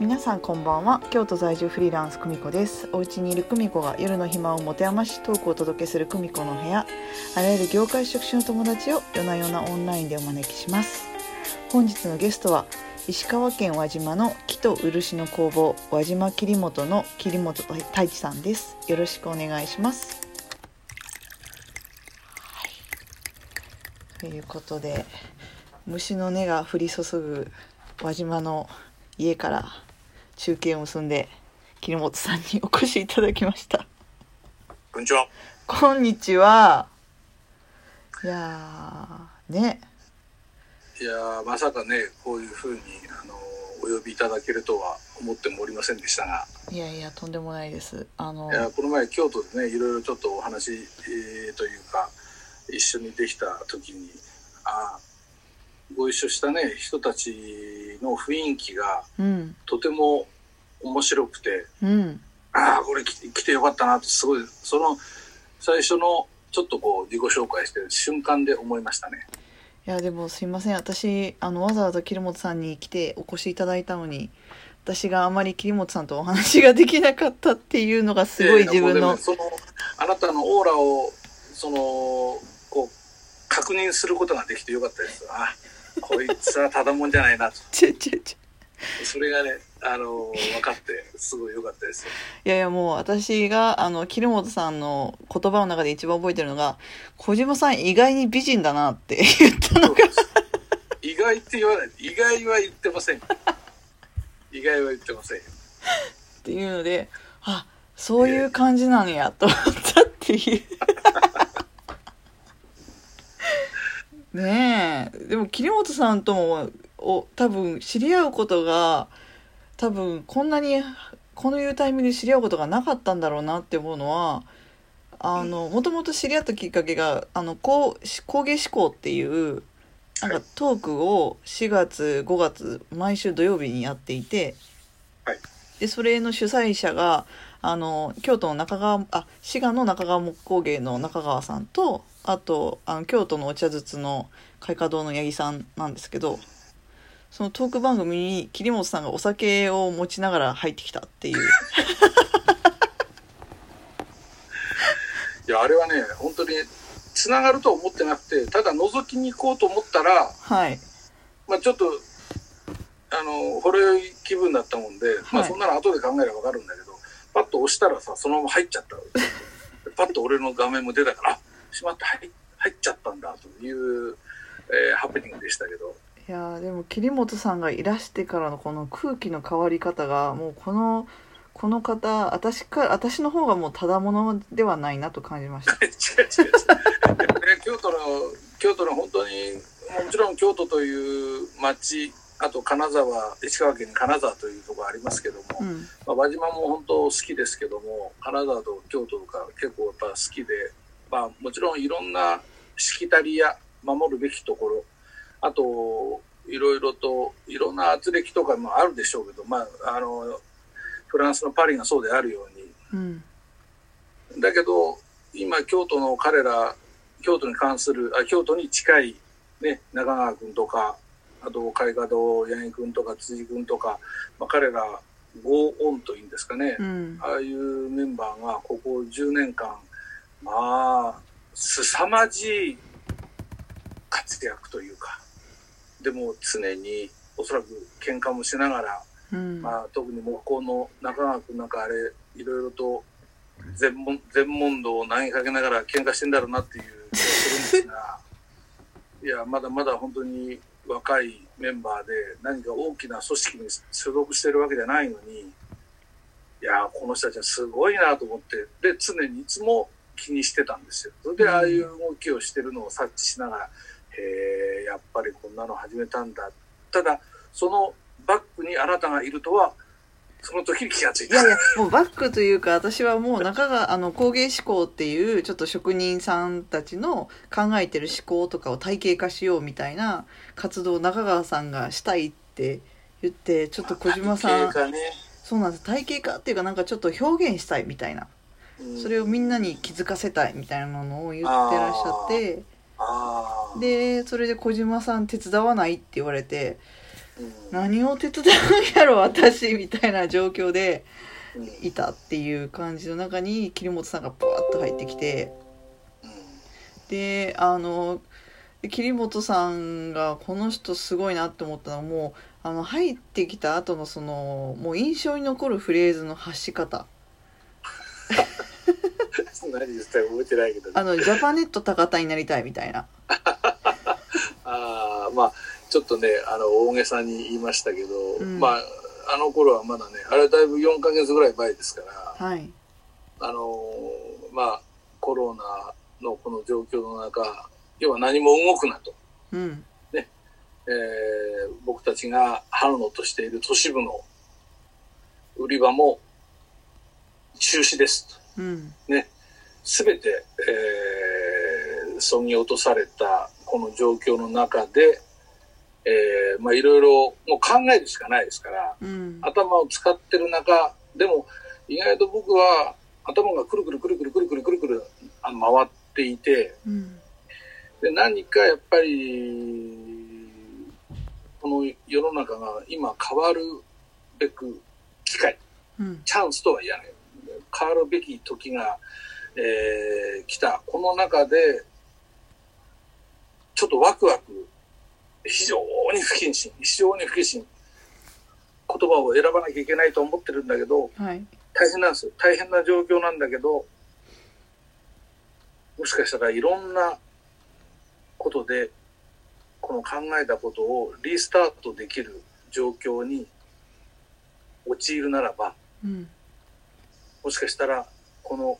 皆さんこんばんは。京都在住フリーランス久美子です。お家にいる久美子が夜の暇を持て余しトークをお届けする久美子の部屋。あらゆる業界職種の友達を夜な夜なオンラインでお招きします。本日のゲストは石川県輪島の木と漆の工房輪島桐本の桐本太一さんです。よろしくお願いします。ということで虫の音が降り注ぐ輪島の家から中継を結んで桐本さんにお越しいただきました。こんにちは。こんにちは。いやーね。いやーまさかねこういうふうにあのお呼びいただけるとは思ってもおりませんでしたが、いやいやとんでもないです。あのいやこの前京都でねいろいろちょっとお話、えーというか一緒にできた時にあーご一緒したね人たちの雰囲気がうん。とても面白くてうん。ああこれ来てよかったなとすごいその最初のちょっとこう自己紹介してる瞬間で思いましたね。いやでもすいません。私あのわざわざ桐本さんに来てお越しいただいたのに私があまり桐本さんとお話ができなかったっていうのがすごい自分のそのあなたのオーラをそのこう確認することができてよかったです。あこいつはただもんじゃないなと。ちょちょちょ。それがねあの分かってすごいよかったですよ。いやいやもう私があの桐本さんの言葉の中で一番覚えてるのが小島さん意外に美人だなって言ったのが。意外って言わない。意外は言ってません。意外は言ってませんよ。っていうのであそういう感じなんやと思ったっていう。ねえでも桐本さんともお多分知り合うことが多分こんなにこういうタイミングで知り合うことがなかったんだろうなって思うのはあのもともと知り合ったきっかけがあの工工芸志向っていうなんかトークを4月5月毎週土曜日にやっていて、はい。でそれの主催者があの京都の中川あ滋賀の中川木工芸の中川さんとあとあの京都のお茶筒の開花堂の八木さんなんですけどそのトーク番組に桐本さんがお酒を持ちながら入ってきたっていう。いやあれはね本当につながるとは思ってなくてただ覗きに行こうと思ったらはい。まあちょっとあのほろ酔い気分だったもんで、まあはいそんなの後で考えればわかるんだけどパッと押したらさそのまま入っちゃった パッと俺の画面も出たからあしまって入入っちゃったんだという、えーハプニングでしたけど。いやーでも桐本さんがいらしてからのこの空気の変わり方がもうこのこの方私か私の方がもうただものではないなと感じました。違う違うね京都の京都の本当にもちろん京都という町あと金沢石川県に金沢というところありますけども、うん。まあ、輪島も本当好きですけども金沢と京都とか結構やっぱ好きで、まあ、もちろんいろんなしきたりや守るべきところ。あといろいろといろんな圧力とかもあるでしょうけど、まあ、あのフランスのパリがそうであるように。うん。だけど今京都の彼ら京都に関するあ京都に近い、ね、中川君とかあと海華堂八重君とか辻君とか、まあ、彼らゴーオンというんですかね、うん。ああいうメンバーがここ10年間まあ凄まじい活躍というかでも常におそらく喧嘩もしながらうん。まあ、特に木工の中川君なんかあれいろいろと全問全問答を投げかけながら喧嘩してんだろうなっていう気がするんですが いやまだまだ本当に若いメンバーで何か大きな組織に所属してるわけじゃないのにいやこの人たちはすごいなと思ってで常にいつも気にしてたんですよ。それでああいう動きをしてるのを察知しながらへえやっぱりこんなの始めたんだ。ただそのバックにあなたがいるとはその時に気がついた。いやいやもうバックというか私はもう中があの工芸志向っていうちょっと職人さんたちの考えてる思考とかを体系化しようみたいな活動を中川さんがしたいって言ってちょっと小島さん体系がね。そうなんです。体系化っていうかなんかちょっと表現したいみたいな。うんそれをみんなに気づかせたいみたいなのを言ってらっしゃってでそれで小島さん手伝わないって言われてうん。何を手伝うんやろ私みたいな状況でうん。いたっていう感じの中に桐本さんがバーッと入ってきてであので桐本さんがこの人すごいなって思ったのはもうあの入ってきた後のそのもう印象に残るフレーズの発し方。何言ったか覚えてないけどね。あのジャパネット高田になりたいみたいな まあちょっとねあの大げさに言いましたけど、うん。まああの頃はまだねあれだいぶ4ヶ月ぐらい前ですからはい。あのーまあコロナのこの状況の中要は何も動くなと、うん。えー僕たちが春野としている都市部の売り場も中止ですと。うん。すべて、えー、そぎ落とされたこの状況の中で、えーまあいろいろもう考えるしかないですから、うん頭を使ってる中、でも意外と僕は頭がくるくるくるくるくるくるくるくるあの回っていて、うんで何かやっぱり、この世の中が今変わるべく機会、うんチャンスとは言わない。変わるべき時が、えー来た。この中で、ちょっとワクワク、非常に不謹慎、非常に不謹慎、言葉を選ばなきゃいけないと思ってるんだけど、はい。大変なんです。よ。大変な状況なんだけど、もしかしたらいろんなことで、この考えたことをリスタートできる状況に陥るならば、うん。もしかしたら、この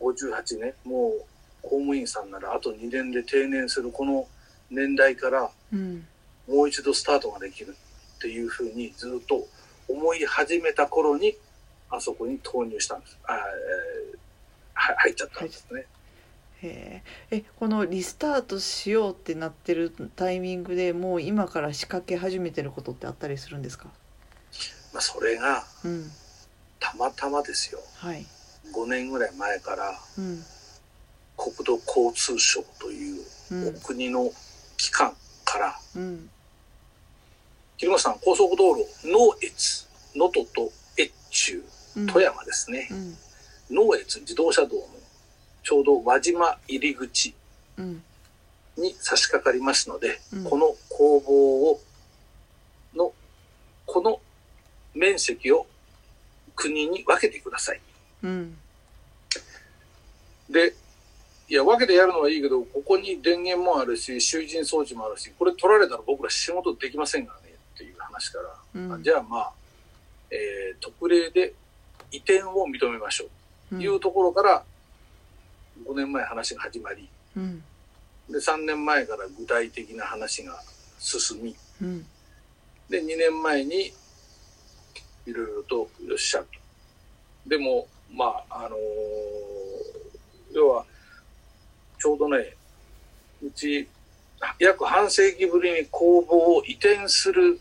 58ね、もう公務員さんならあと2年で定年するこの年代からうんもう一度スタートができるっていうふうにずっと思い始めた頃に、あそこに投入したんです。あ、え入っちゃったんですね。えこのリスタートしようってなってるタイミングでもう今から仕掛け始めてることってあったりするんですか？まあ、それがうんたまたまですよ。はい5年ぐらい前からうん国土交通省というおうん。国の機関から、うん。桐本さん高速道路、能越、能登と越中、うん。富山ですね。うん。能越自動車道のちょうど輪島入り口うん。に差し掛かりますので、うん。この工房を、の、この面積を国に分けてください。うん。で、いや、分けてやるのはいいけど、ここに電源もあるし、集塵装置もあるし、これ取られたら僕ら仕事できませんからね、っていう話から、うんあじゃあまあ、えー特例で移転を認めましょう。うんいうところから、5年前話が始まり、うんで、3年前から具体的な話が進み、うんで、2年前に、いろいろと、よっしゃと。でも、まあ、あのー要は、ちょうどね、うち、約半世紀ぶりに工房を移転する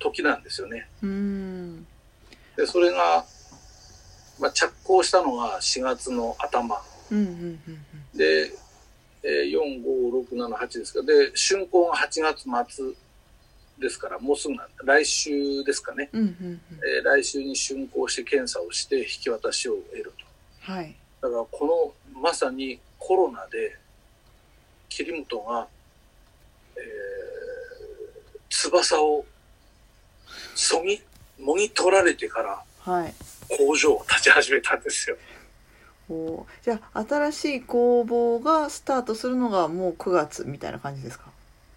時なんですよね。うんで、それが、まあ、着工したのが4月の頭。で、えー、4、5、6、7、8ですか。で、竣工が8月末ですから、もうすぐなん来週ですかね。来週に竣工して検査をして引き渡しを得るはいと。だから、このまさにコロナで、桐本が、えー翼をそぎ、もぎ取られてからはい。工場を立ち始めたんですよ。おー。じゃあ新しい工房がスタートするのがもう9月みたいな感じですか？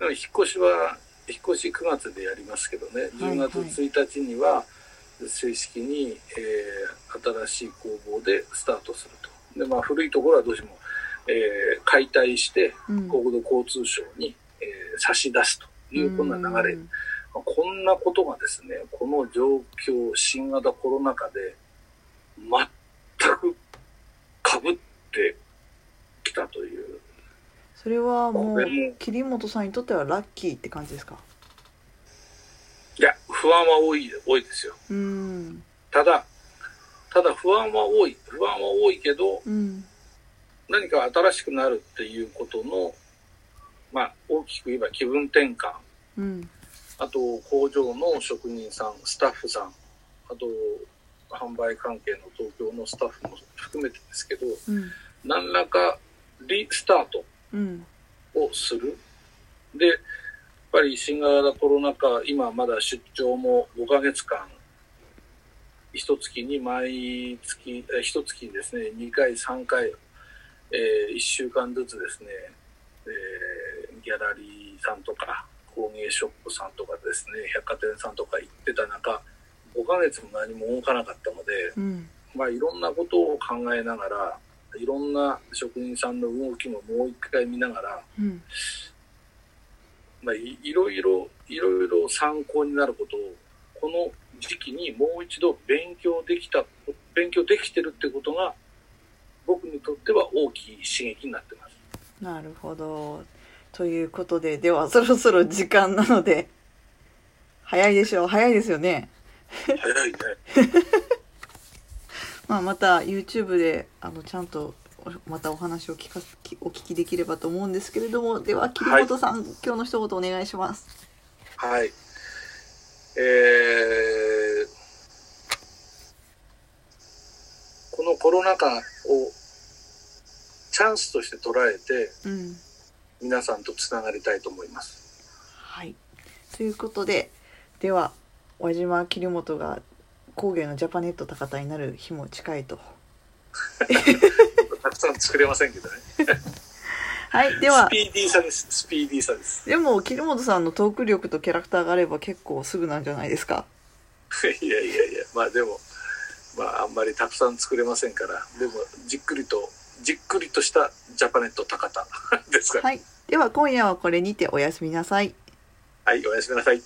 引っ越しは、引っ越し9月でやりますけどね、10月1日には正式に、えー新しい工房でスタートする。と。で、まあ古いところはどうしても、えー解体してうん国土交通省に、えー差し出すというこんな流れ。うんまあこんなことがですね、この状況、新型コロナ禍で全く被ってきたという。それはもう桐本さんにとってはラッキーって感じですか？いや、不安は多い、多いですよ。うんただ、ただ不安は多い。不安は多いけど、うん。何か新しくなるっていうことの、まあ、大きく言えば気分転換。うん。あと工場の職人さんスタッフさんあと販売関係の東京のスタッフも含めてですけどうん。何らかリスタートうん。をする。でやっぱり新型コロナ禍今まだ出張も5ヶ月間一月に毎月え一月にですね2回3回、え1週間ずつですね、えーギャラリーさんとか工芸ショップさんとかですね百貨店さんとか行ってた中5ヶ月も何も動かなかったので、うん。まあ、いろんなことを考えながらいろんな職人さんの動きももう一回見ながら、うん。まあ、いいろいろいろいろ参考になることをこの時期にもう一度勉強できた勉強できてるってことが僕にとっては大きい刺激になってます。なるほどということでではそろそろ時間なので早いでしょう早いですよね早いね。まあ、また YouTube であのちゃんとおまたお話を聞かきお聞きできればと思うんですけれどもでは桐本さん、今日の一言お願いしますはい。えー、このコロナ禍をチャンスとして捉えてうん皆さんとつながりたいと思います。はいということででは輪島桐本が工芸のジャパネット高田になる日も近いと たくさん作れませんけどね。はいではスピーディーさです。スピーディーさです。でも桐本さんのトーク力とキャラクターがあれば結構すぐなんじゃないですか いやいやいや、まあでも、まああんまりたくさん作れませんから、でもじっくりと、じっくりとしたジャパネット高田ですから。はいでは今夜はこれにておやすみなさいはい、おやすみなさい。